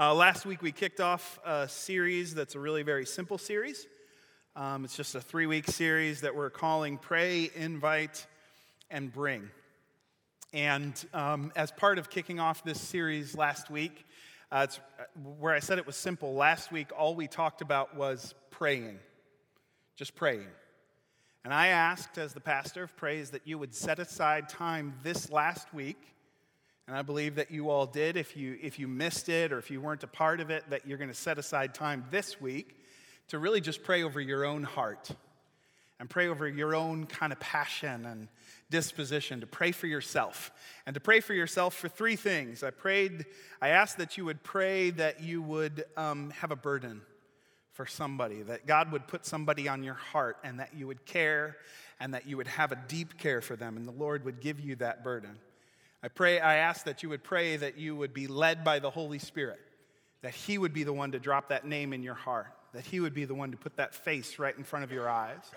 Uh, last week we kicked off a series that's a really very simple series. Um, it's just a three week series that we're calling Pray, Invite, and Bring. And um, as part of kicking off this series last week, uh, it's, uh, where I said it was simple, last week all we talked about was praying, just praying. And I asked, as the pastor of praise, that you would set aside time this last week and I believe that you all did. If you, if you missed it or if you weren't a part of it, that you're going to set aside time this week to really just pray over your own heart and pray over your own kind of passion and disposition to pray for yourself and to pray for yourself for three things i prayed i asked that you would pray that you would um, have a burden for somebody that god would put somebody on your heart and that you would care and that you would have a deep care for them and the lord would give you that burden I pray, I ask that you would pray that you would be led by the Holy Spirit, that He would be the one to drop that name in your heart, that He would be the one to put that face right in front of your eyes.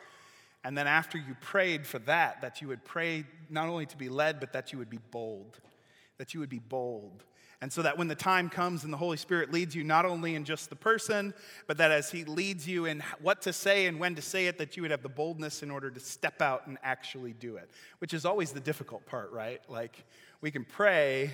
And then after you prayed for that, that you would pray not only to be led, but that you would be bold, that you would be bold. And so that when the time comes and the Holy Spirit leads you not only in just the person, but that as He leads you in what to say and when to say it, that you would have the boldness in order to step out and actually do it, which is always the difficult part, right? Like, we can pray,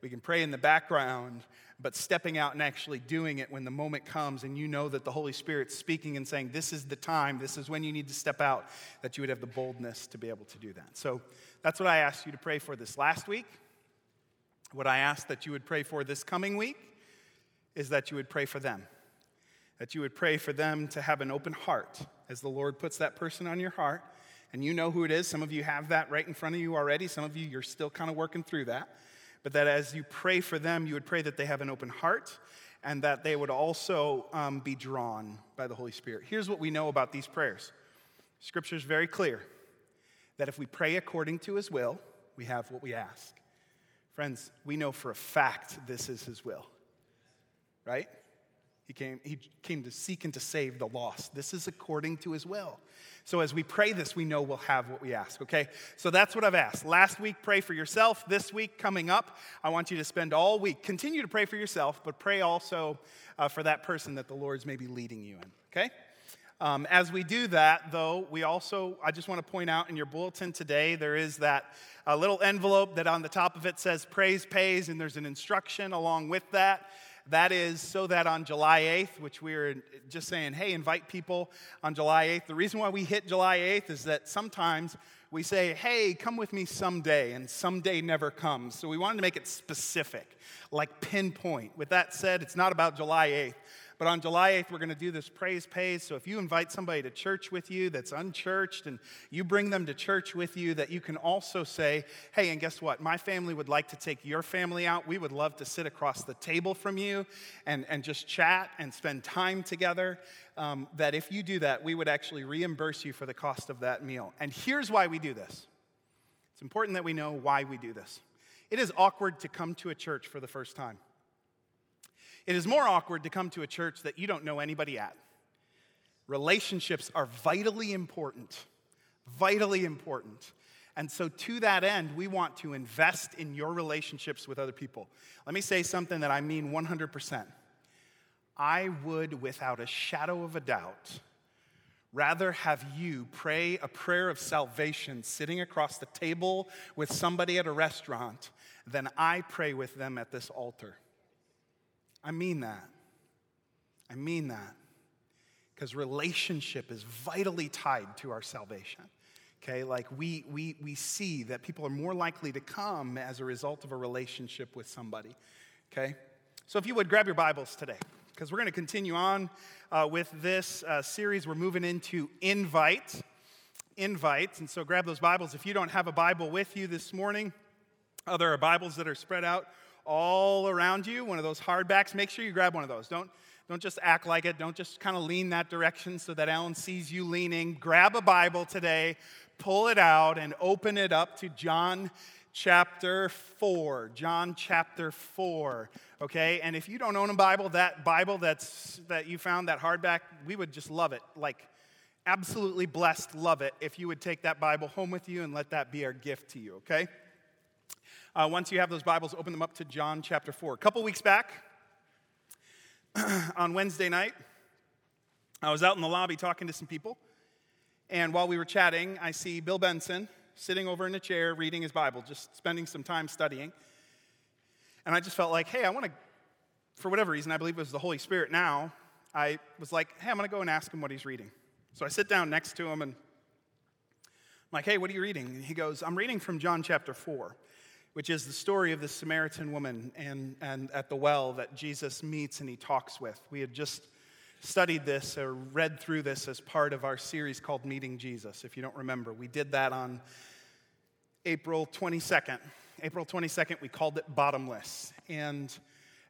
we can pray in the background, but stepping out and actually doing it when the moment comes and you know that the Holy Spirit's speaking and saying, This is the time, this is when you need to step out, that you would have the boldness to be able to do that. So that's what I asked you to pray for this last week. What I ask that you would pray for this coming week is that you would pray for them. That you would pray for them to have an open heart as the Lord puts that person on your heart and you know who it is. Some of you have that right in front of you already. Some of you, you're still kind of working through that. But that as you pray for them, you would pray that they have an open heart and that they would also um, be drawn by the Holy Spirit. Here's what we know about these prayers Scripture is very clear that if we pray according to His will, we have what we ask. Friends, we know for a fact this is His will, right? He came, he came to seek and to save the lost. This is according to his will. So as we pray this, we know we'll have what we ask, okay? So that's what I've asked. Last week, pray for yourself. This week, coming up, I want you to spend all week, continue to pray for yourself, but pray also uh, for that person that the Lord's maybe leading you in, okay? Um, as we do that, though, we also, I just want to point out in your bulletin today, there is that uh, little envelope that on the top of it says praise pays, and there's an instruction along with that. That is so that on July 8th, which we are just saying, hey, invite people on July 8th. The reason why we hit July 8th is that sometimes we say, hey, come with me someday, and someday never comes. So we wanted to make it specific, like pinpoint. With that said, it's not about July 8th. But on July 8th, we're going to do this praise pays. So if you invite somebody to church with you that's unchurched and you bring them to church with you, that you can also say, hey, and guess what? My family would like to take your family out. We would love to sit across the table from you and, and just chat and spend time together. Um, that if you do that, we would actually reimburse you for the cost of that meal. And here's why we do this it's important that we know why we do this. It is awkward to come to a church for the first time. It is more awkward to come to a church that you don't know anybody at. Relationships are vitally important, vitally important. And so, to that end, we want to invest in your relationships with other people. Let me say something that I mean 100%. I would, without a shadow of a doubt, rather have you pray a prayer of salvation sitting across the table with somebody at a restaurant than I pray with them at this altar. I mean that. I mean that. Because relationship is vitally tied to our salvation. Okay, like we, we, we see that people are more likely to come as a result of a relationship with somebody. Okay, so if you would grab your Bibles today, because we're going to continue on uh, with this uh, series. We're moving into invite. Invite. And so grab those Bibles. If you don't have a Bible with you this morning, uh, there are Bibles that are spread out all around you, one of those hardbacks, make sure you grab one of those. Don't, don't just act like it. Don't just kind of lean that direction so that Alan sees you leaning. Grab a Bible today, pull it out, and open it up to John chapter 4. John chapter 4. Okay? And if you don't own a Bible, that Bible that's, that you found, that hardback, we would just love it. Like, absolutely blessed, love it if you would take that Bible home with you and let that be our gift to you, okay? Uh, once you have those Bibles, open them up to John chapter 4. A couple weeks back, on Wednesday night, I was out in the lobby talking to some people. And while we were chatting, I see Bill Benson sitting over in a chair reading his Bible, just spending some time studying. And I just felt like, hey, I want to, for whatever reason, I believe it was the Holy Spirit now, I was like, hey, I'm going to go and ask him what he's reading. So I sit down next to him and I'm like, hey, what are you reading? And he goes, I'm reading from John chapter 4, which is the story of the Samaritan woman and, and at the well that Jesus meets and he talks with. We had just studied this or read through this as part of our series called Meeting Jesus. If you don't remember, we did that on April 22nd. April 22nd, we called it Bottomless. And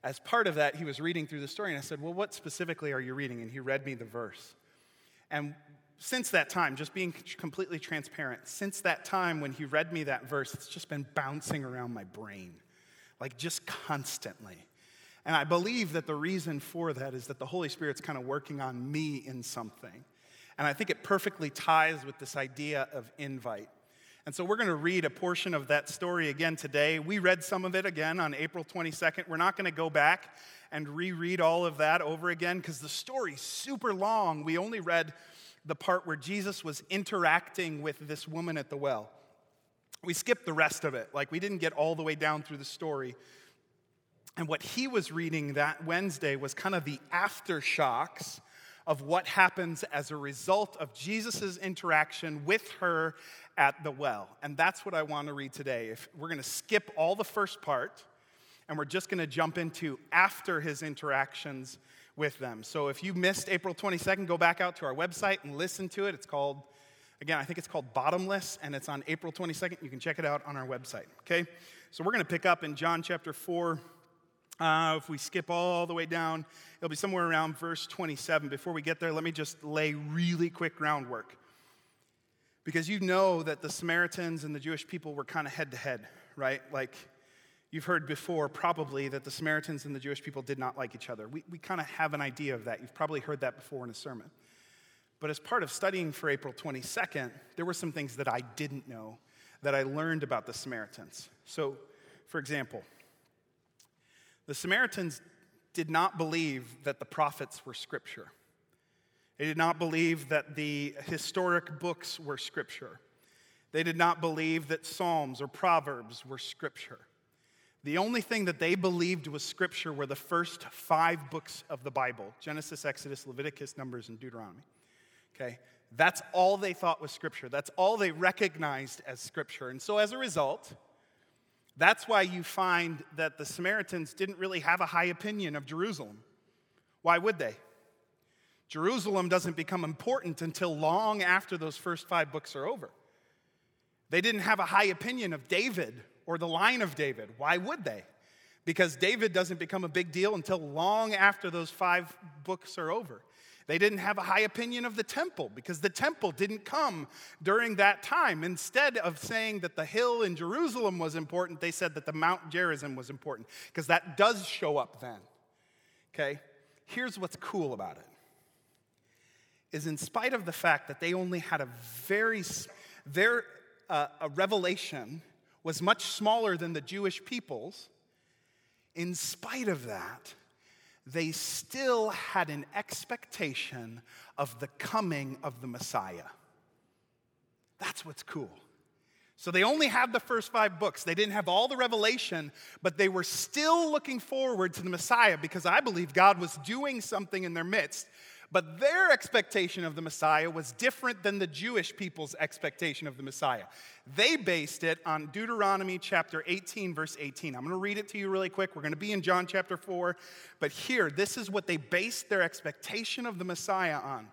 as part of that, he was reading through the story, and I said, Well, what specifically are you reading? And he read me the verse. And since that time, just being completely transparent, since that time when he read me that verse, it's just been bouncing around my brain, like just constantly. And I believe that the reason for that is that the Holy Spirit's kind of working on me in something. And I think it perfectly ties with this idea of invite. And so we're going to read a portion of that story again today. We read some of it again on April 22nd. We're not going to go back and reread all of that over again because the story's super long. We only read the part where Jesus was interacting with this woman at the well. We skipped the rest of it. Like, we didn't get all the way down through the story. And what he was reading that Wednesday was kind of the aftershocks of what happens as a result of Jesus' interaction with her at the well. And that's what I want to read today. If we're going to skip all the first part and we're just going to jump into after his interactions with them. So if you missed April 22nd, go back out to our website and listen to it. It's called, again, I think it's called Bottomless, and it's on April 22nd. You can check it out on our website, okay? So we're going to pick up in John chapter 4. Uh, if we skip all the way down, it'll be somewhere around verse 27. Before we get there, let me just lay really quick groundwork. Because you know that the Samaritans and the Jewish people were kind of head to head, right? Like, You've heard before, probably, that the Samaritans and the Jewish people did not like each other. We, we kind of have an idea of that. You've probably heard that before in a sermon. But as part of studying for April 22nd, there were some things that I didn't know that I learned about the Samaritans. So, for example, the Samaritans did not believe that the prophets were scripture. They did not believe that the historic books were scripture. They did not believe that Psalms or Proverbs were scripture. The only thing that they believed was scripture were the first five books of the Bible Genesis, Exodus, Leviticus, Numbers, and Deuteronomy. Okay? That's all they thought was scripture. That's all they recognized as scripture. And so as a result, that's why you find that the Samaritans didn't really have a high opinion of Jerusalem. Why would they? Jerusalem doesn't become important until long after those first five books are over. They didn't have a high opinion of David or the line of David. Why would they? Because David doesn't become a big deal until long after those five books are over. They didn't have a high opinion of the temple because the temple didn't come during that time. Instead of saying that the hill in Jerusalem was important, they said that the Mount Gerizim was important because that does show up then. Okay? Here's what's cool about it. Is in spite of the fact that they only had a very their uh, a revelation was much smaller than the Jewish people's, in spite of that, they still had an expectation of the coming of the Messiah. That's what's cool. So they only had the first five books. They didn't have all the revelation, but they were still looking forward to the Messiah because I believe God was doing something in their midst but their expectation of the Messiah was different than the Jewish people's expectation of the Messiah. They based it on Deuteronomy chapter 18, verse 18. I'm going to read it to you really quick. We're going to be in John chapter 4. But here, this is what they based their expectation of the Messiah on.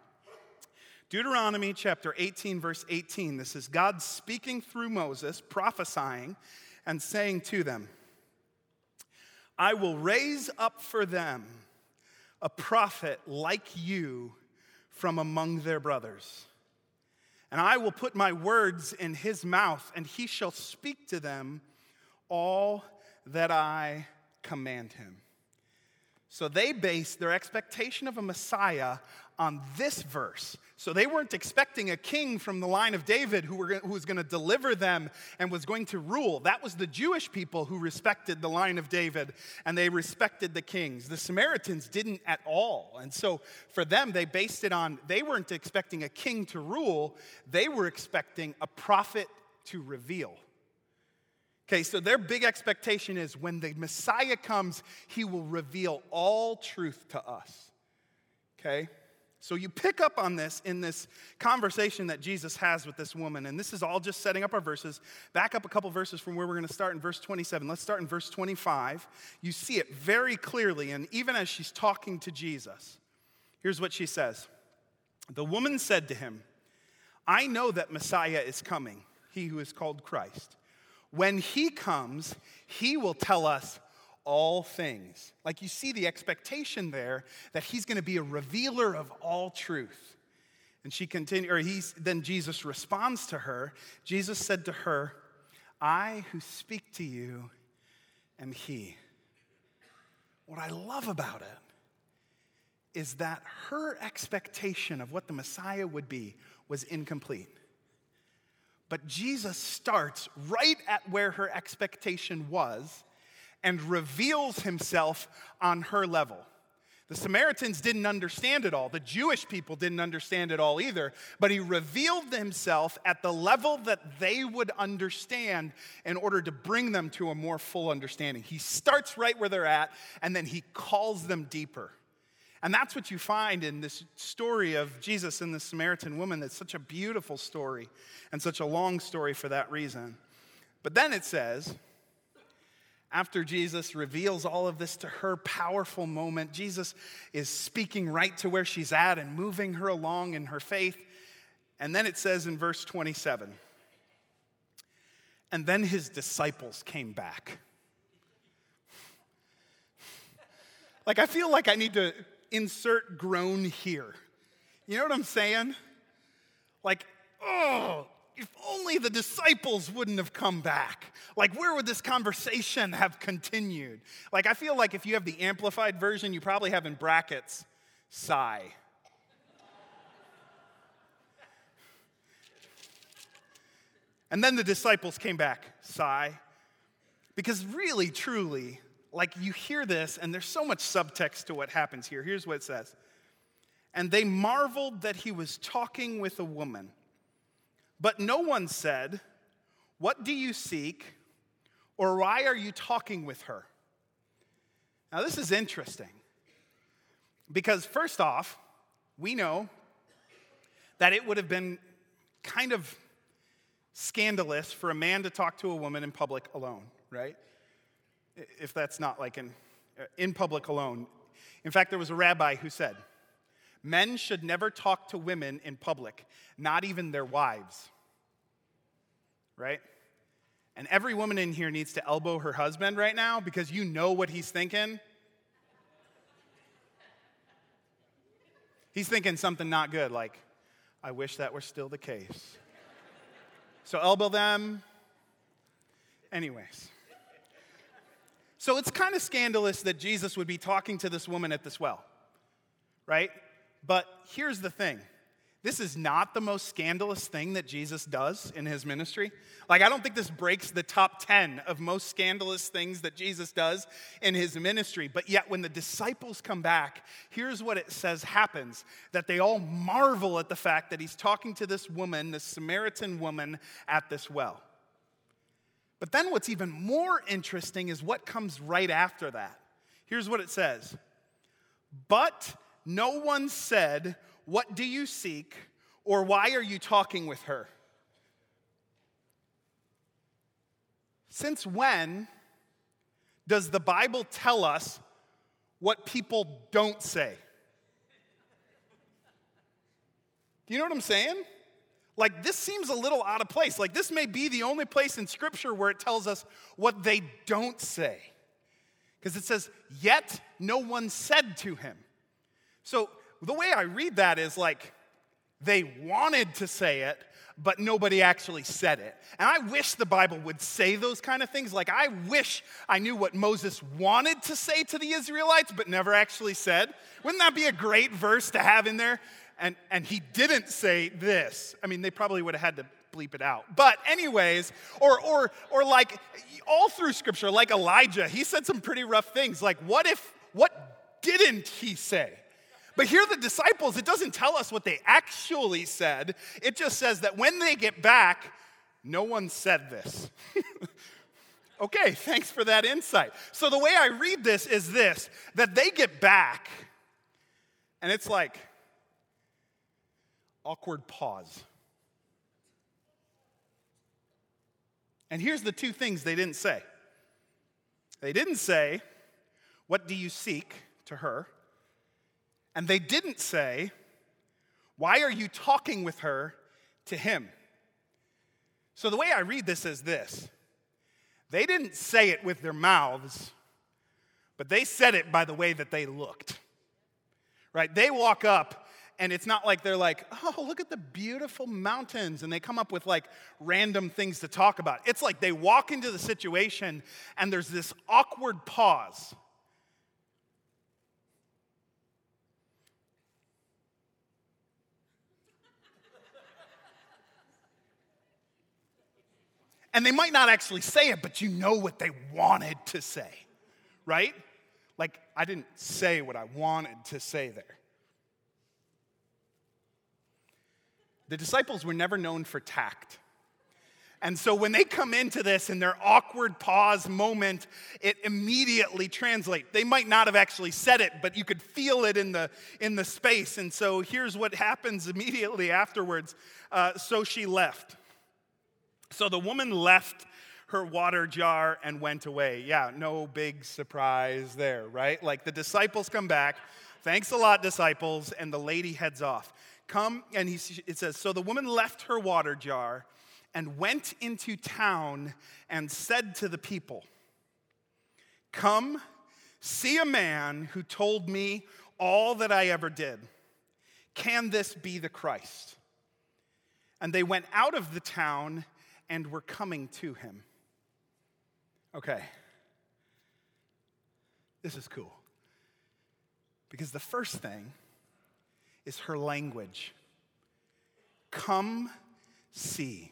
Deuteronomy chapter 18, verse 18. This is God speaking through Moses, prophesying, and saying to them, I will raise up for them a prophet like you from among their brothers. And I will put my words in his mouth, and he shall speak to them all that I command him. So they based their expectation of a Messiah on this verse. So they weren't expecting a king from the line of David who, were, who was going to deliver them and was going to rule. That was the Jewish people who respected the line of David and they respected the kings. The Samaritans didn't at all. And so for them, they based it on, they weren't expecting a king to rule, they were expecting a prophet to reveal. Okay, so their big expectation is when the Messiah comes, he will reveal all truth to us. Okay? So you pick up on this in this conversation that Jesus has with this woman, and this is all just setting up our verses. Back up a couple verses from where we're going to start in verse 27. Let's start in verse 25. You see it very clearly, and even as she's talking to Jesus, here's what she says The woman said to him, I know that Messiah is coming, he who is called Christ. When he comes, he will tell us all things. Like you see the expectation there that he's going to be a revealer of all truth. And she continued, or he's, then Jesus responds to her. Jesus said to her, I who speak to you am he. What I love about it is that her expectation of what the Messiah would be was incomplete. But Jesus starts right at where her expectation was and reveals himself on her level. The Samaritans didn't understand it all. The Jewish people didn't understand it all either. But he revealed himself at the level that they would understand in order to bring them to a more full understanding. He starts right where they're at and then he calls them deeper. And that's what you find in this story of Jesus and the Samaritan woman. That's such a beautiful story and such a long story for that reason. But then it says, after Jesus reveals all of this to her, powerful moment, Jesus is speaking right to where she's at and moving her along in her faith. And then it says in verse 27 and then his disciples came back. Like, I feel like I need to insert groan here. You know what I'm saying? Like, oh, if only the disciples wouldn't have come back. Like, where would this conversation have continued? Like, I feel like if you have the amplified version, you probably have in brackets, sigh. And then the disciples came back, sigh. Because really, truly, like you hear this, and there's so much subtext to what happens here. Here's what it says And they marveled that he was talking with a woman. But no one said, What do you seek? Or why are you talking with her? Now, this is interesting because, first off, we know that it would have been kind of scandalous for a man to talk to a woman in public alone, right? if that's not like in, uh, in public alone. In fact, there was a rabbi who said, Men should never talk to women in public, not even their wives. Right? And every woman in here needs to elbow her husband right now because you know what he's thinking. He's thinking something not good, like, I wish that were still the case. So elbow them. Anyways. So it's kind of scandalous that Jesus would be talking to this woman at this well, right? But here's the thing this is not the most scandalous thing that Jesus does in his ministry. Like, I don't think this breaks the top 10 of most scandalous things that Jesus does in his ministry. But yet, when the disciples come back, here's what it says happens that they all marvel at the fact that he's talking to this woman, this Samaritan woman, at this well. But then what's even more interesting is what comes right after that. Here's what it says But no one said, What do you seek? or Why are you talking with her? Since when does the Bible tell us what people don't say? Do you know what I'm saying? Like, this seems a little out of place. Like, this may be the only place in Scripture where it tells us what they don't say. Because it says, Yet no one said to him. So, the way I read that is like, they wanted to say it, but nobody actually said it. And I wish the Bible would say those kind of things. Like, I wish I knew what Moses wanted to say to the Israelites, but never actually said. Wouldn't that be a great verse to have in there? And, and he didn't say this. I mean, they probably would have had to bleep it out. But anyways, or or or like all through scripture, like Elijah, he said some pretty rough things. Like, what if what didn't he say? But here, the disciples, it doesn't tell us what they actually said. It just says that when they get back, no one said this. okay, thanks for that insight. So, the way I read this is this that they get back, and it's like awkward pause. And here's the two things they didn't say they didn't say, What do you seek to her? And they didn't say, Why are you talking with her to him? So the way I read this is this they didn't say it with their mouths, but they said it by the way that they looked. Right? They walk up, and it's not like they're like, oh, look at the beautiful mountains, and they come up with like random things to talk about. It's like they walk into the situation, and there's this awkward pause. And they might not actually say it, but you know what they wanted to say, right? Like, I didn't say what I wanted to say there. The disciples were never known for tact. And so when they come into this in their awkward pause moment, it immediately translates. They might not have actually said it, but you could feel it in the, in the space. And so here's what happens immediately afterwards. Uh, so she left. So the woman left her water jar and went away. Yeah, no big surprise there, right? Like the disciples come back. Thanks a lot, disciples. And the lady heads off. Come, and he, it says, So the woman left her water jar and went into town and said to the people, Come, see a man who told me all that I ever did. Can this be the Christ? And they went out of the town and we're coming to him. Okay. This is cool. Because the first thing is her language. Come see.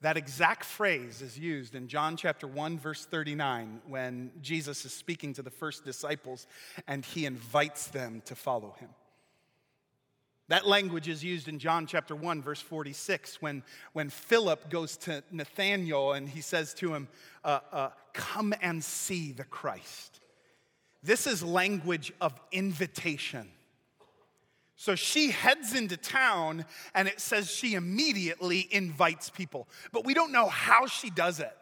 That exact phrase is used in John chapter 1, verse 39, when Jesus is speaking to the first disciples and he invites them to follow him. That language is used in John chapter 1, verse 46, when, when Philip goes to Nathanael and he says to him, uh, uh, Come and see the Christ. This is language of invitation. So she heads into town and it says she immediately invites people. But we don't know how she does it.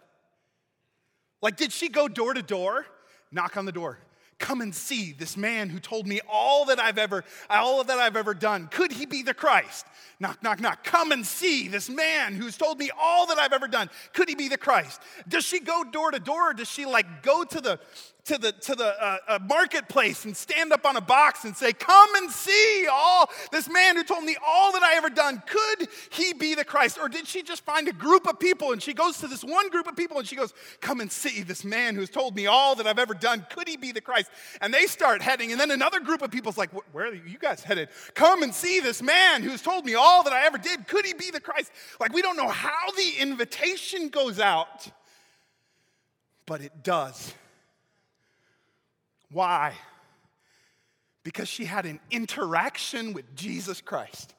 Like, did she go door to door? Knock on the door. Come and see this man who told me all that I've ever, all that I've ever done. Could he be the Christ? Knock, knock, knock. Come and see this man who's told me all that I've ever done. Could he be the Christ? Does she go door to door or does she like go to the to the, to the uh, uh, marketplace and stand up on a box and say, Come and see all this man who told me all that I ever done. Could he be the Christ? Or did she just find a group of people and she goes to this one group of people and she goes, Come and see this man who's told me all that I've ever done. Could he be the Christ? And they start heading. And then another group of people's like, Where are you guys headed? Come and see this man who's told me all that I ever did. Could he be the Christ? Like, we don't know how the invitation goes out, but it does. Why? Because she had an interaction with Jesus Christ.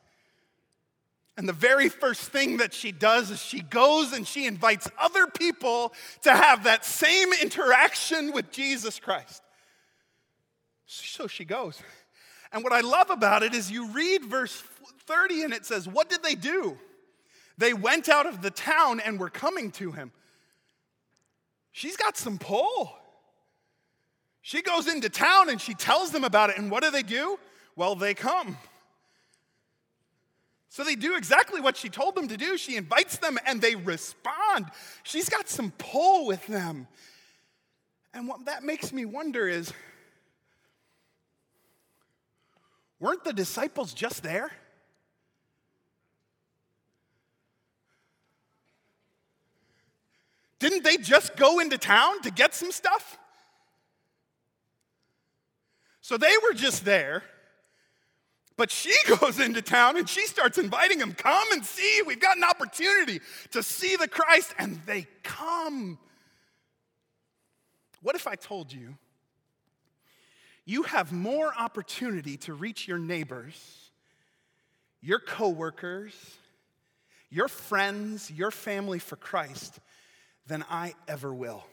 And the very first thing that she does is she goes and she invites other people to have that same interaction with Jesus Christ. So she goes. And what I love about it is you read verse 30 and it says, What did they do? They went out of the town and were coming to him. She's got some pull. She goes into town and she tells them about it. And what do they do? Well, they come. So they do exactly what she told them to do. She invites them and they respond. She's got some pull with them. And what that makes me wonder is weren't the disciples just there? Didn't they just go into town to get some stuff? So they were just there. But she goes into town and she starts inviting them, come and see. We've got an opportunity to see the Christ. And they come. What if I told you you have more opportunity to reach your neighbors, your coworkers, your friends, your family for Christ than I ever will?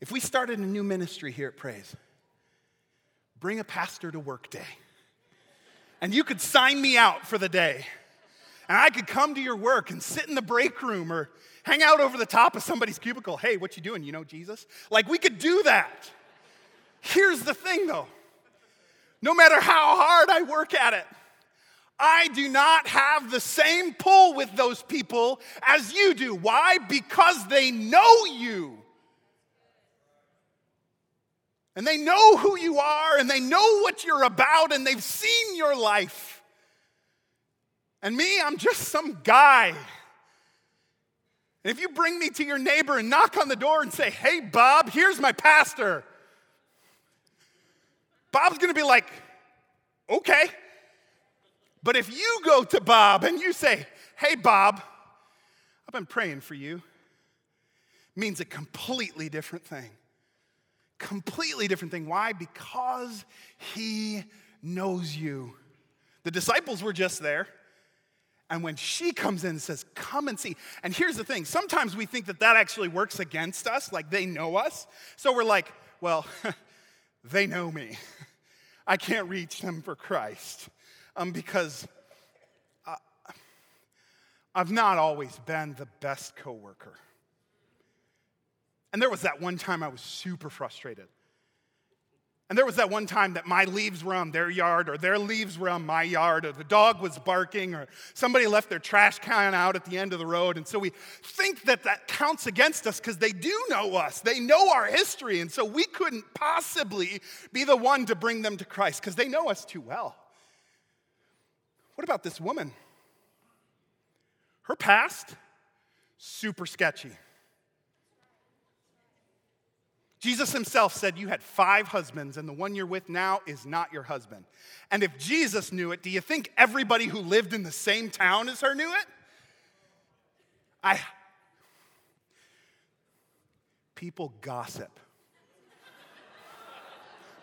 If we started a new ministry here at Praise, bring a pastor to work day. And you could sign me out for the day. And I could come to your work and sit in the break room or hang out over the top of somebody's cubicle. Hey, what you doing? You know Jesus? Like we could do that. Here's the thing though. No matter how hard I work at it, I do not have the same pull with those people as you do. Why? Because they know you. And they know who you are and they know what you're about and they've seen your life. And me, I'm just some guy. And if you bring me to your neighbor and knock on the door and say, Hey, Bob, here's my pastor, Bob's gonna be like, Okay. But if you go to Bob and you say, Hey, Bob, I've been praying for you, means a completely different thing. Completely different thing. Why? Because he knows you. The disciples were just there. And when she comes in and says, Come and see. And here's the thing sometimes we think that that actually works against us, like they know us. So we're like, Well, they know me. I can't reach them for Christ um, because uh, I've not always been the best coworker. And there was that one time I was super frustrated. And there was that one time that my leaves were on their yard, or their leaves were on my yard, or the dog was barking, or somebody left their trash can out at the end of the road. And so we think that that counts against us because they do know us. They know our history. And so we couldn't possibly be the one to bring them to Christ because they know us too well. What about this woman? Her past, super sketchy. Jesus himself said, You had five husbands, and the one you're with now is not your husband. And if Jesus knew it, do you think everybody who lived in the same town as her knew it? I. People gossip.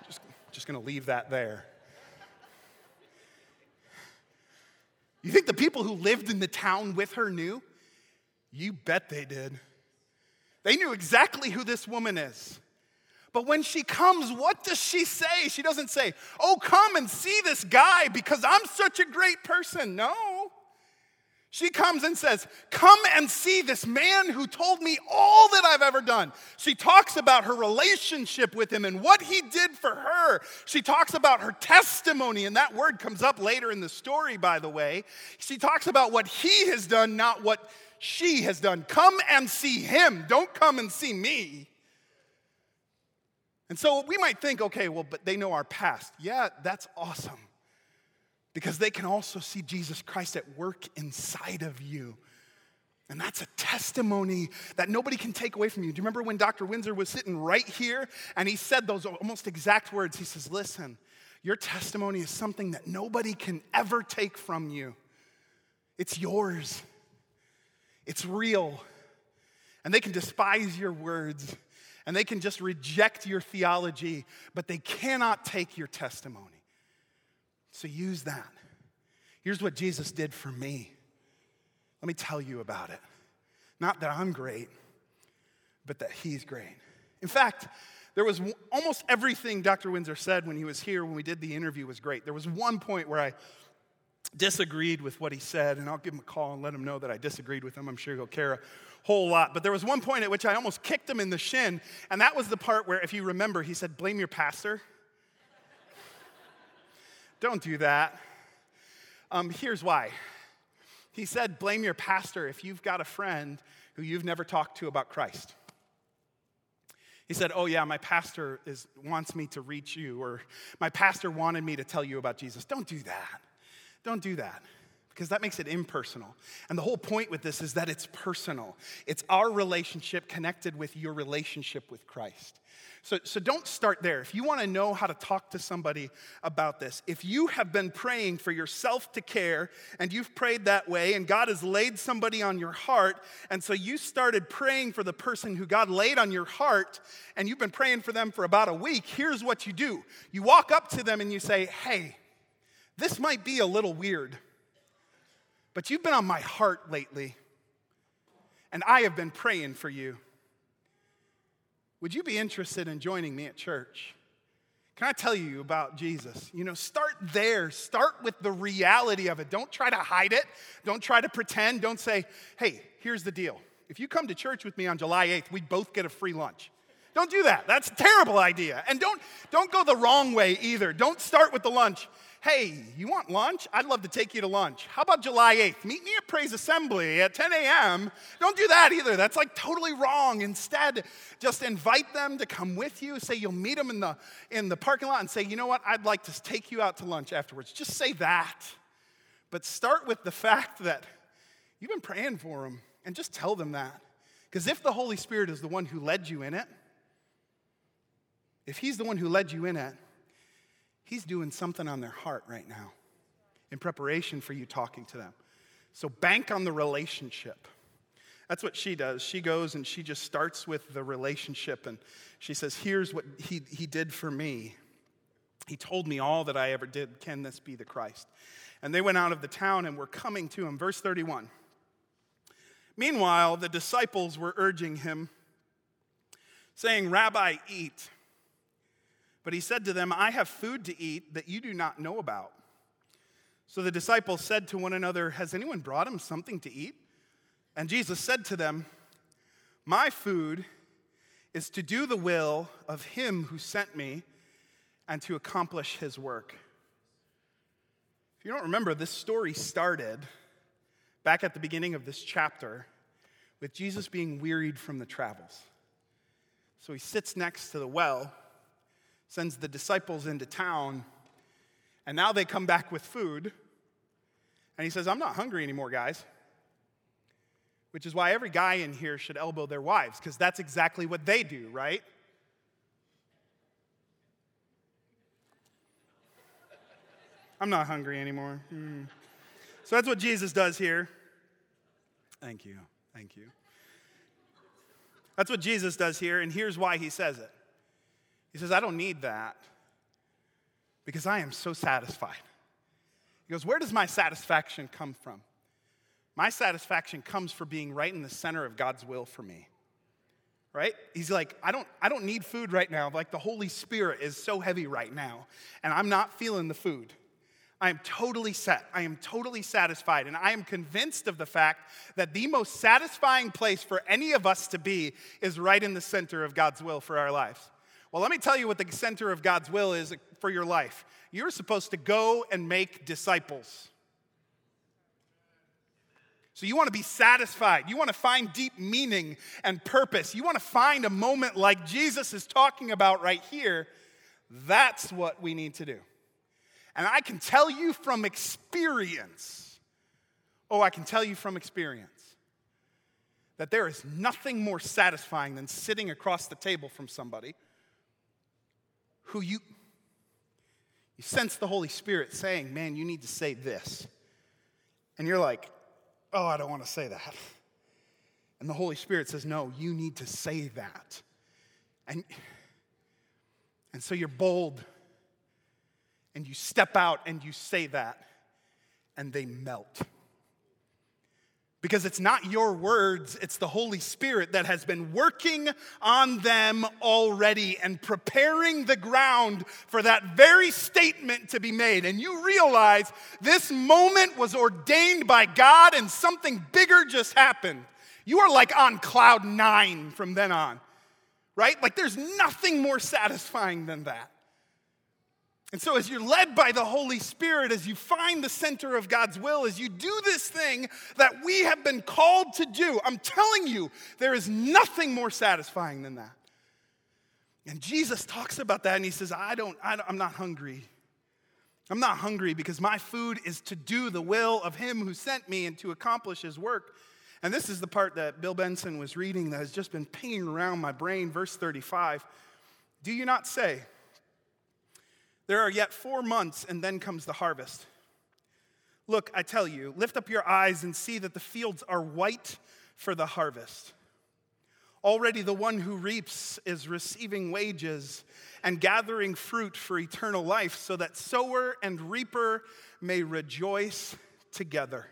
just, just gonna leave that there. You think the people who lived in the town with her knew? You bet they did. They knew exactly who this woman is. But when she comes, what does she say? She doesn't say, Oh, come and see this guy because I'm such a great person. No. She comes and says, Come and see this man who told me all that I've ever done. She talks about her relationship with him and what he did for her. She talks about her testimony, and that word comes up later in the story, by the way. She talks about what he has done, not what she has done. Come and see him. Don't come and see me. And so we might think, okay, well, but they know our past. Yeah, that's awesome. Because they can also see Jesus Christ at work inside of you. And that's a testimony that nobody can take away from you. Do you remember when Dr. Windsor was sitting right here and he said those almost exact words? He says, Listen, your testimony is something that nobody can ever take from you. It's yours, it's real. And they can despise your words, and they can just reject your theology, but they cannot take your testimony. So use that. Here's what Jesus did for me. Let me tell you about it. Not that I'm great, but that he's great. In fact, there was almost everything Dr. Windsor said when he was here, when we did the interview, was great. There was one point where I disagreed with what he said, and I'll give him a call and let him know that I disagreed with him. I'm sure he'll care whole lot. But there was one point at which I almost kicked him in the shin, and that was the part where, if you remember, he said, Blame your pastor. Don't do that. Um, here's why. He said, Blame your pastor if you've got a friend who you've never talked to about Christ. He said, Oh, yeah, my pastor is, wants me to reach you, or my pastor wanted me to tell you about Jesus. Don't do that. Don't do that. Because that makes it impersonal. And the whole point with this is that it's personal. It's our relationship connected with your relationship with Christ. So, so don't start there. If you want to know how to talk to somebody about this, if you have been praying for yourself to care and you've prayed that way and God has laid somebody on your heart, and so you started praying for the person who God laid on your heart and you've been praying for them for about a week, here's what you do you walk up to them and you say, Hey, this might be a little weird, but you've been on my heart lately, and I have been praying for you. Would you be interested in joining me at church? Can I tell you about Jesus? You know, start there. Start with the reality of it. Don't try to hide it. Don't try to pretend. Don't say, hey, here's the deal. If you come to church with me on July 8th, we both get a free lunch. Don't do that. That's a terrible idea. And don't, don't go the wrong way either. Don't start with the lunch hey, you want lunch? I'd love to take you to lunch. How about July 8th? Meet me at Praise Assembly at 10 a.m. Don't do that either. That's like totally wrong. Instead, just invite them to come with you. Say you'll meet them in the, in the parking lot and say, you know what? I'd like to take you out to lunch afterwards. Just say that. But start with the fact that you've been praying for them and just tell them that. Because if the Holy Spirit is the one who led you in it, if He's the one who led you in it, He's doing something on their heart right now in preparation for you talking to them. So bank on the relationship. That's what she does. She goes and she just starts with the relationship and she says, Here's what he, he did for me. He told me all that I ever did. Can this be the Christ? And they went out of the town and were coming to him. Verse 31. Meanwhile, the disciples were urging him, saying, Rabbi, eat. But he said to them, I have food to eat that you do not know about. So the disciples said to one another, Has anyone brought him something to eat? And Jesus said to them, My food is to do the will of him who sent me and to accomplish his work. If you don't remember, this story started back at the beginning of this chapter with Jesus being wearied from the travels. So he sits next to the well sends the disciples into town, and now they come back with food. And he says, I'm not hungry anymore, guys. Which is why every guy in here should elbow their wives, because that's exactly what they do, right? I'm not hungry anymore. Mm. So that's what Jesus does here. Thank you. Thank you. That's what Jesus does here, and here's why he says it. He says, I don't need that because I am so satisfied. He goes, Where does my satisfaction come from? My satisfaction comes from being right in the center of God's will for me. Right? He's like, I don't, I don't need food right now. Like the Holy Spirit is so heavy right now, and I'm not feeling the food. I am totally set. I am totally satisfied. And I am convinced of the fact that the most satisfying place for any of us to be is right in the center of God's will for our lives. Well, let me tell you what the center of God's will is for your life. You're supposed to go and make disciples. So, you want to be satisfied. You want to find deep meaning and purpose. You want to find a moment like Jesus is talking about right here. That's what we need to do. And I can tell you from experience, oh, I can tell you from experience, that there is nothing more satisfying than sitting across the table from somebody who you, you sense the Holy Spirit saying, Man, you need to say this. And you're like, Oh, I don't want to say that. And the Holy Spirit says, No, you need to say that. And, and so you're bold and you step out and you say that, and they melt. Because it's not your words, it's the Holy Spirit that has been working on them already and preparing the ground for that very statement to be made. And you realize this moment was ordained by God and something bigger just happened. You are like on cloud nine from then on, right? Like there's nothing more satisfying than that. And so, as you're led by the Holy Spirit, as you find the center of God's will, as you do this thing that we have been called to do, I'm telling you, there is nothing more satisfying than that. And Jesus talks about that and he says, I don't, I am not hungry. I'm not hungry because my food is to do the will of him who sent me and to accomplish his work. And this is the part that Bill Benson was reading that has just been pinging around my brain. Verse 35 Do you not say, There are yet four months and then comes the harvest? Look, I tell you, lift up your eyes and see that the fields are white for the harvest. Already the one who reaps is receiving wages and gathering fruit for eternal life, so that sower and reaper may rejoice together.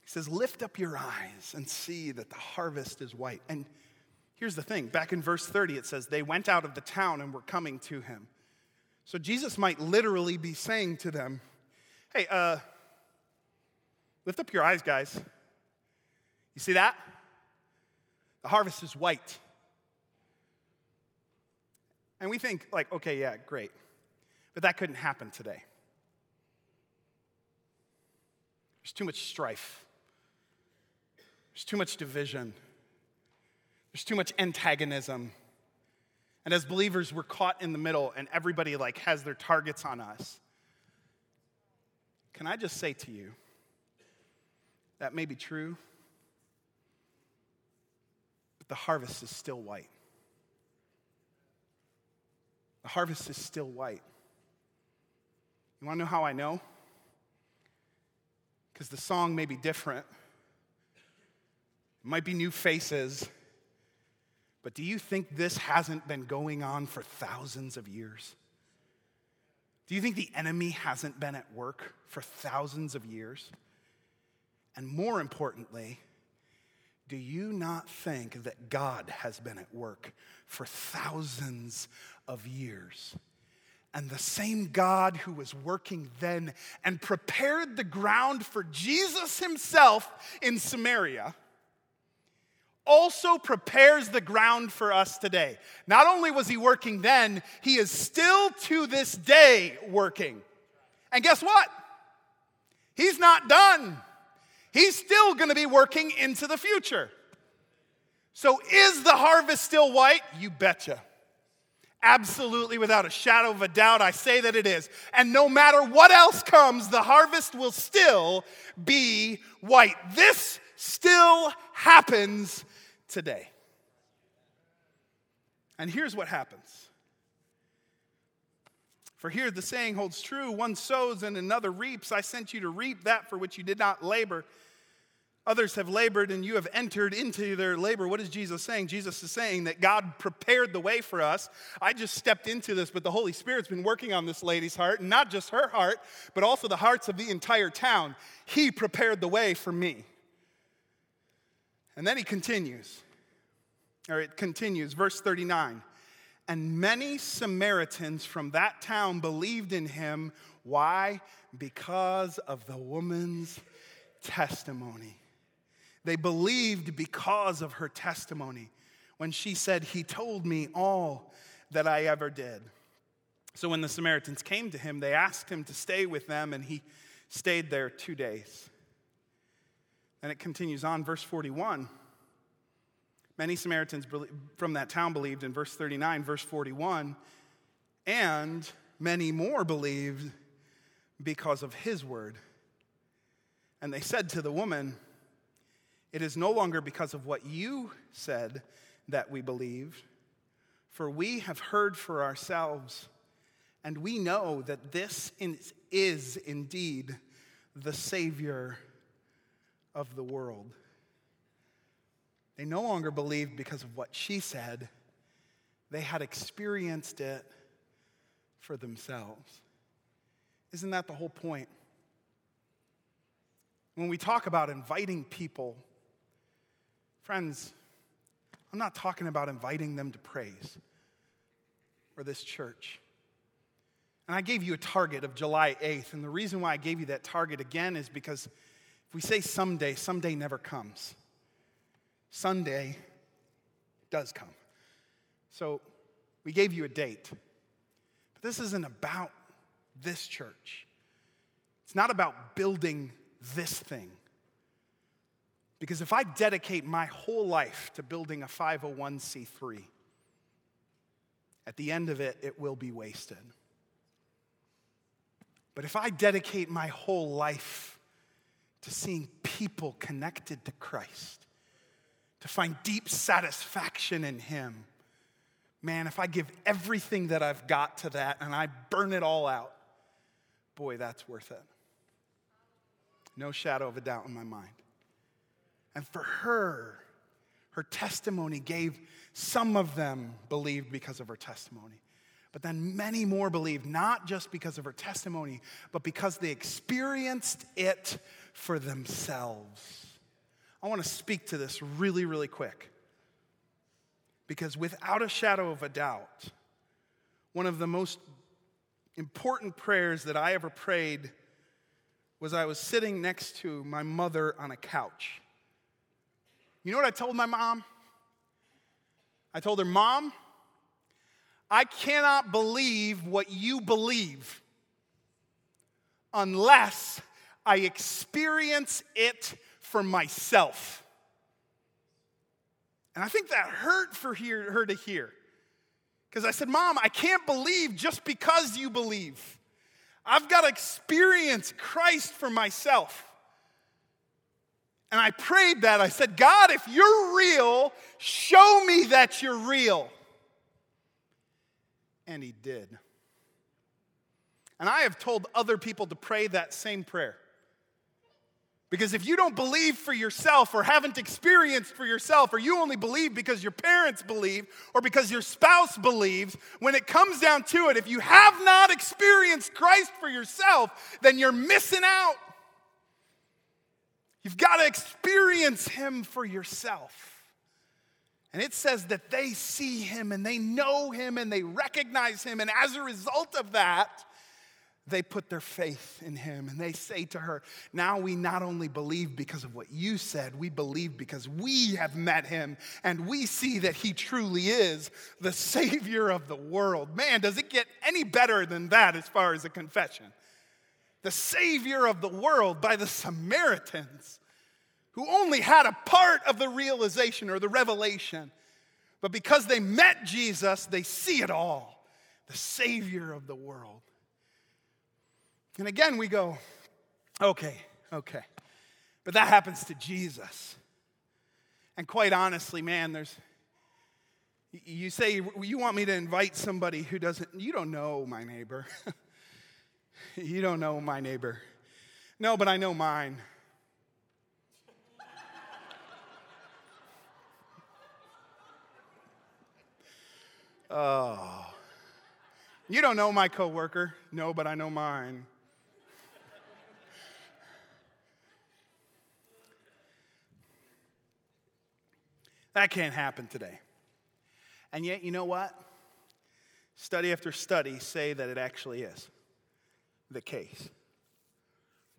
He says, Lift up your eyes and see that the harvest is white. And here's the thing back in verse 30, it says, They went out of the town and were coming to him. So Jesus might literally be saying to them, Hey, uh, lift up your eyes, guys. You see that? The harvest is white. And we think, like, okay, yeah, great. But that couldn't happen today. There's too much strife, there's too much division, there's too much antagonism. And as believers, we're caught in the middle and everybody like has their targets on us. Can I just say to you, that may be true, but the harvest is still white. The harvest is still white. You want to know how I know? Because the song may be different, it might be new faces, but do you think this hasn't been going on for thousands of years? Do you think the enemy hasn't been at work for thousands of years? And more importantly, do you not think that God has been at work for thousands of years? And the same God who was working then and prepared the ground for Jesus himself in Samaria also prepares the ground for us today. Not only was he working then, he is still to this day working. And guess what? He's not done. He's still going to be working into the future. So, is the harvest still white? You betcha. Absolutely, without a shadow of a doubt, I say that it is. And no matter what else comes, the harvest will still be white. This still happens today. And here's what happens. For here the saying holds true one sows and another reaps. I sent you to reap that for which you did not labor. Others have labored and you have entered into their labor. What is Jesus saying? Jesus is saying that God prepared the way for us. I just stepped into this, but the Holy Spirit's been working on this lady's heart, and not just her heart, but also the hearts of the entire town. He prepared the way for me. And then he continues, or it continues, verse 39. And many Samaritans from that town believed in him. Why? Because of the woman's testimony. They believed because of her testimony when she said, He told me all that I ever did. So when the Samaritans came to him, they asked him to stay with them, and he stayed there two days. And it continues on, verse 41. Many Samaritans from that town believed in verse 39, verse 41, and many more believed because of his word. And they said to the woman, It is no longer because of what you said that we believe, for we have heard for ourselves, and we know that this is indeed the Savior of the world. They no longer believed because of what she said, they had experienced it for themselves. Isn't that the whole point? When we talk about inviting people, friends, I'm not talking about inviting them to praise or this church. And I gave you a target of July 8th. And the reason why I gave you that target again is because if we say someday, someday never comes. Sunday does come. So we gave you a date. But this isn't about this church. It's not about building this thing. Because if I dedicate my whole life to building a 501c3, at the end of it, it will be wasted. But if I dedicate my whole life to seeing people connected to Christ, to find deep satisfaction in Him, man, if I give everything that I've got to that and I burn it all out, boy, that's worth it. No shadow of a doubt in my mind. And for her, her testimony gave some of them believed because of her testimony. But then many more believed, not just because of her testimony, but because they experienced it for themselves. I want to speak to this really, really quick. Because without a shadow of a doubt, one of the most important prayers that I ever prayed was I was sitting next to my mother on a couch. You know what I told my mom? I told her, Mom, I cannot believe what you believe unless I experience it for myself. And I think that hurt for her to hear. Because I said, Mom, I can't believe just because you believe. I've got to experience Christ for myself. And I prayed that. I said, God, if you're real, show me that you're real. And He did. And I have told other people to pray that same prayer. Because if you don't believe for yourself or haven't experienced for yourself, or you only believe because your parents believe or because your spouse believes, when it comes down to it, if you have not experienced Christ for yourself, then you're missing out. You've got to experience Him for yourself. And it says that they see Him and they know Him and they recognize Him. And as a result of that, they put their faith in him and they say to her, Now we not only believe because of what you said, we believe because we have met him and we see that he truly is the Savior of the world. Man, does it get any better than that as far as a confession? The Savior of the world by the Samaritans who only had a part of the realization or the revelation. But because they met Jesus, they see it all. The Savior of the world. And again, we go, okay, okay. But that happens to Jesus. And quite honestly, man, there's, you say you want me to invite somebody who doesn't, you don't know my neighbor. you don't know my neighbor. No, but I know mine. Oh. You don't know my coworker. No, but I know mine. That can't happen today. And yet, you know what? Study after study say that it actually is the case.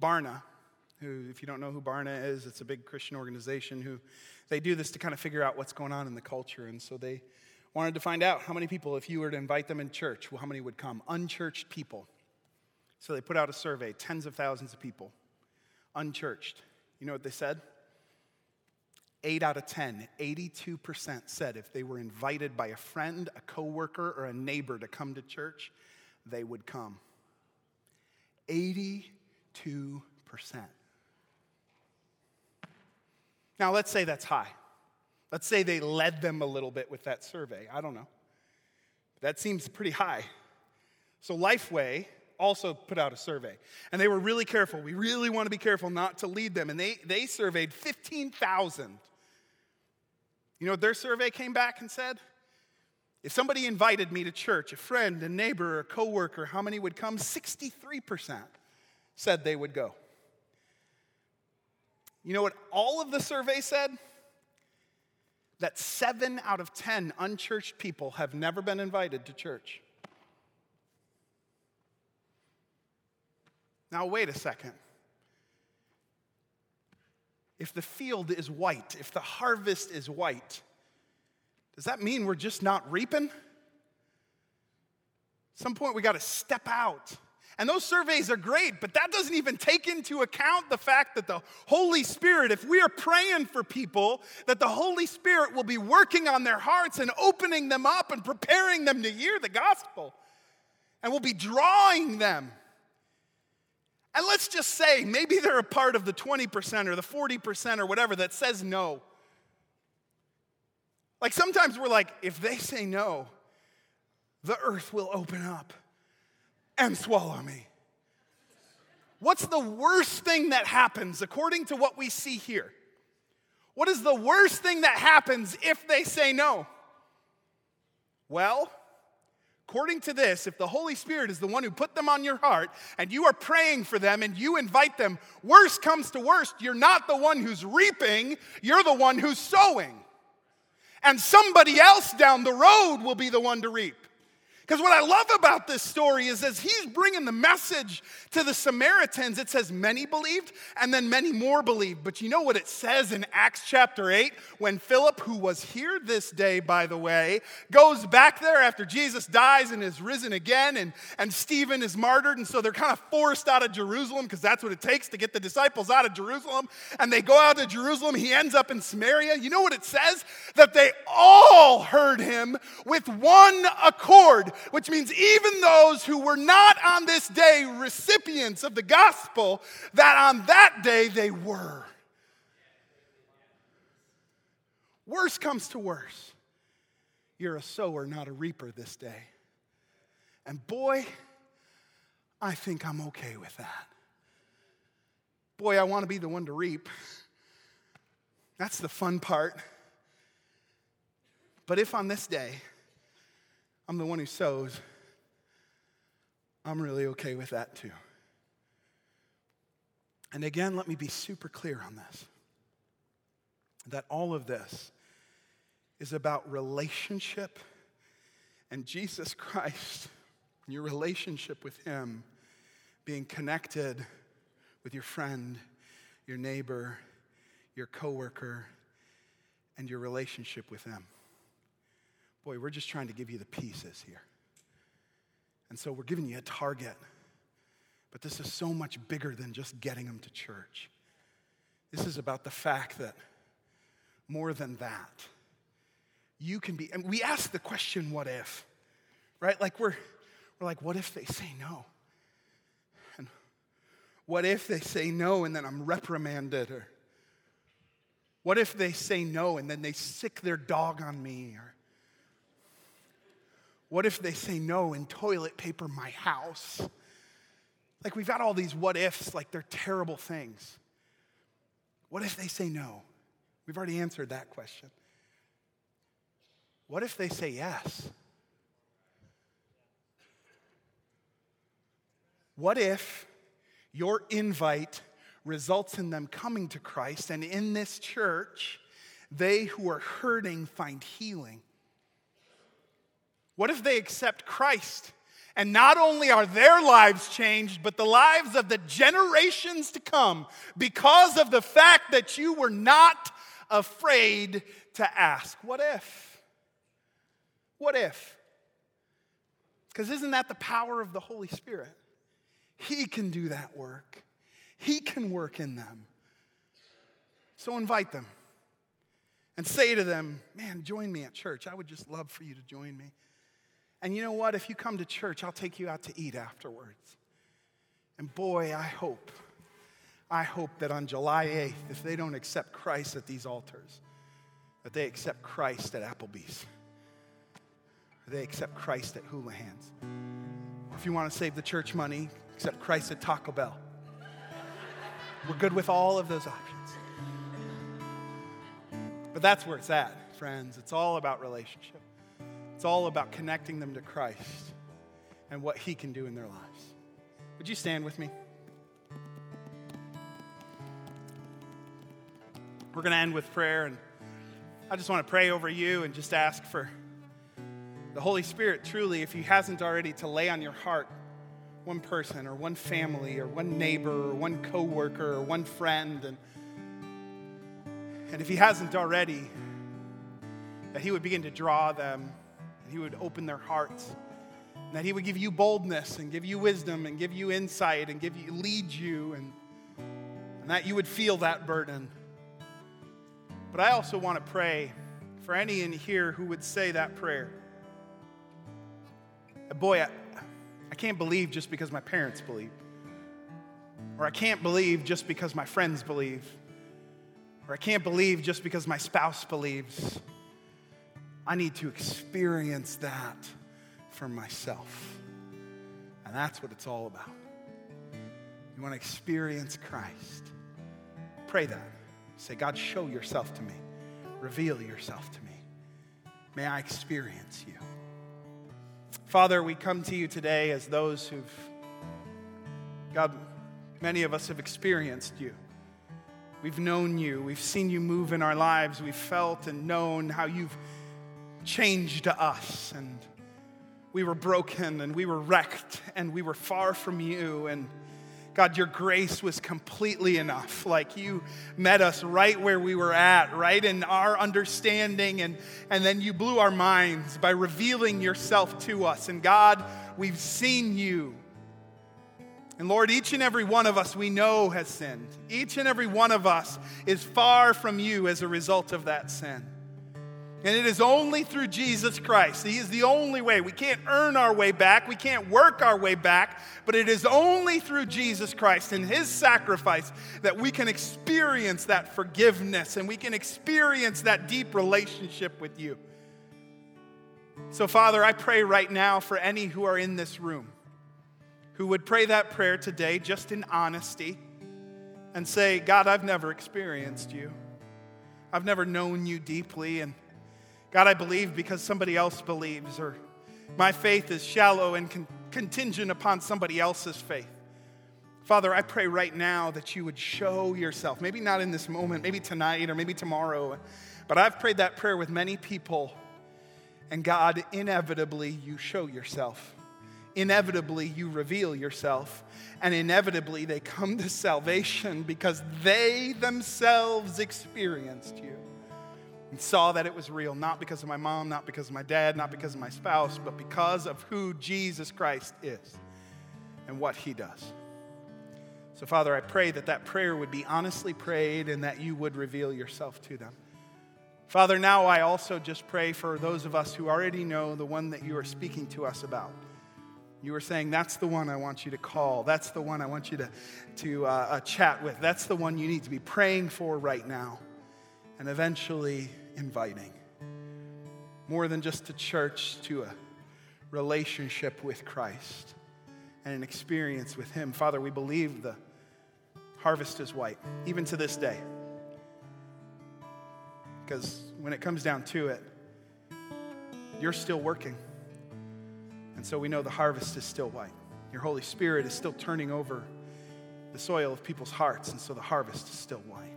Barna, who, if you don't know who Barna is, it's a big Christian organization who they do this to kind of figure out what's going on in the culture. And so they wanted to find out how many people, if you were to invite them in church, well, how many would come? Unchurched people. So they put out a survey, tens of thousands of people, unchurched. You know what they said? Eight out of 10, 82% said if they were invited by a friend, a coworker, or a neighbor to come to church, they would come. 82%. Now, let's say that's high. Let's say they led them a little bit with that survey. I don't know. That seems pretty high. So, Lifeway also put out a survey. And they were really careful. We really want to be careful not to lead them. And they, they surveyed 15,000 you know what their survey came back and said? If somebody invited me to church, a friend, a neighbor, a coworker, how many would come? 63% said they would go. You know what all of the survey said? That seven out of 10 unchurched people have never been invited to church. Now, wait a second if the field is white, if the harvest is white, does that mean we're just not reaping? At some point, we got to step out. And those surveys are great, but that doesn't even take into account the fact that the Holy Spirit, if we are praying for people, that the Holy Spirit will be working on their hearts and opening them up and preparing them to hear the gospel. And will be drawing them And let's just say maybe they're a part of the 20% or the 40% or whatever that says no. Like sometimes we're like, if they say no, the earth will open up and swallow me. What's the worst thing that happens according to what we see here? What is the worst thing that happens if they say no? Well, according to this, if the Holy Spirit is the one who put them on your heart and you are praying for them and you invite them, worst comes to worst, you're not the one who's reaping, you're the one who's sowing. And somebody else down the road will be the one to reap. Because what I love about this story is as he's bringing the message to the Samaritans, it says many believed and then many more believed. But you know what it says in Acts chapter 8 when Philip, who was here this day, by the way, goes back there after Jesus dies and is risen again, and, and Stephen is martyred. And so they're kind of forced out of Jerusalem because that's what it takes to get the disciples out of Jerusalem. And they go out of Jerusalem. He ends up in Samaria. You know what it says? That they all heard him with one accord which means even those who were not on this day recipients of the gospel, that on that day they were. Worse comes to worse. You're a sower, not a reaper this day. And boy, I think I'm okay with that. Boy, I want to be the one to reap. That's the fun part. But if on this day, I'm the one who sows, I'm really okay with that too. And again, let me be super clear on this that all of this is about relationship and Jesus Christ, your relationship with Him, being connected with your friend, your neighbor, your coworker, and your relationship with them. Boy, we're just trying to give you the pieces here. And so we're giving you a target. But this is so much bigger than just getting them to church. This is about the fact that more than that, you can be, and we ask the question, what if? Right? Like we're, we're like, what if they say no? And what if they say no and then I'm reprimanded? Or what if they say no and then they sick their dog on me? Or what if they say no and toilet paper my house? Like we've got all these what ifs, like they're terrible things. What if they say no? We've already answered that question. What if they say yes? What if your invite results in them coming to Christ and in this church, they who are hurting find healing? What if they accept Christ? And not only are their lives changed, but the lives of the generations to come because of the fact that you were not afraid to ask. What if? What if? Because isn't that the power of the Holy Spirit? He can do that work, He can work in them. So invite them and say to them, Man, join me at church. I would just love for you to join me. And you know what? If you come to church, I'll take you out to eat afterwards. And boy, I hope, I hope that on July 8th, if they don't accept Christ at these altars, that they accept Christ at Applebee's. They accept Christ at Houlihan's. If you want to save the church money, accept Christ at Taco Bell. We're good with all of those options. But that's where it's at, friends. It's all about relationship. It's all about connecting them to Christ and what He can do in their lives. Would you stand with me? We're going to end with prayer, and I just want to pray over you and just ask for the Holy Spirit, truly, if He hasn't already, to lay on your heart one person or one family or one neighbor or one coworker or one friend. And, and if He hasn't already, that He would begin to draw them he would open their hearts, and that He would give you boldness and give you wisdom and give you insight and give you lead you, and, and that you would feel that burden. But I also want to pray for any in here who would say that prayer. Boy, I, I can't believe just because my parents believe. Or I can't believe just because my friends believe. Or I can't believe just because my spouse believes. I need to experience that for myself. And that's what it's all about. You want to experience Christ. Pray that. Say, God, show yourself to me. Reveal yourself to me. May I experience you. Father, we come to you today as those who've, God, many of us have experienced you. We've known you. We've seen you move in our lives. We've felt and known how you've changed us. And we were broken and we were wrecked and we were far from you. And God, your grace was completely enough. Like you met us right where we were at, right in our understanding, and, and then you blew our minds by revealing yourself to us. And God, we've seen you. And Lord, each and every one of us we know has sinned. Each and every one of us is far from you as a result of that sin. And it is only through Jesus Christ. He is the only way. We can't earn our way back, we can't work our way back, but it is only through Jesus Christ and His sacrifice that we can experience that forgiveness and we can experience that deep relationship with you. So, Father, I pray right now for any who are in this room who would pray that prayer today just in honesty and say, God, I've never experienced you. I've never known you deeply, and God, I believe because somebody else believes, or my faith is shallow and con- contingent upon somebody else's faith. Father, I pray right now that you would show yourself. Maybe not in this moment, maybe tonight, or maybe tomorrow, but I've prayed that prayer with many people, and God, inevitably, you show yourself. Inevitably, you reveal yourself, and inevitably, they come to salvation because they themselves experienced you and saw that it was real, not because of my mom, not because of my dad, not because of my spouse, but because of who Jesus Christ is and what he does. So, Father, I pray that that prayer would be honestly prayed and that you would reveal yourself to them. Father, now I also just pray for those of us who already know the one that you are speaking to us about. You were saying, that's the one I want you to call. That's the one I want you to, to uh, uh, chat with. That's the one you need to be praying for right now. And eventually, inviting. More than just a church, to a relationship with Christ and an experience with Him. Father, we believe the harvest is white, even to this day. Because when it comes down to it, you're still working. And so we know the harvest is still white. Your Holy Spirit is still turning over the soil of people's hearts, and so the harvest is still white.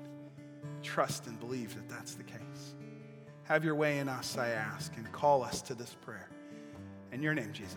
Trust and believe that that's the case. Have your way in us, I ask, and call us to this prayer. In your name, Jesus.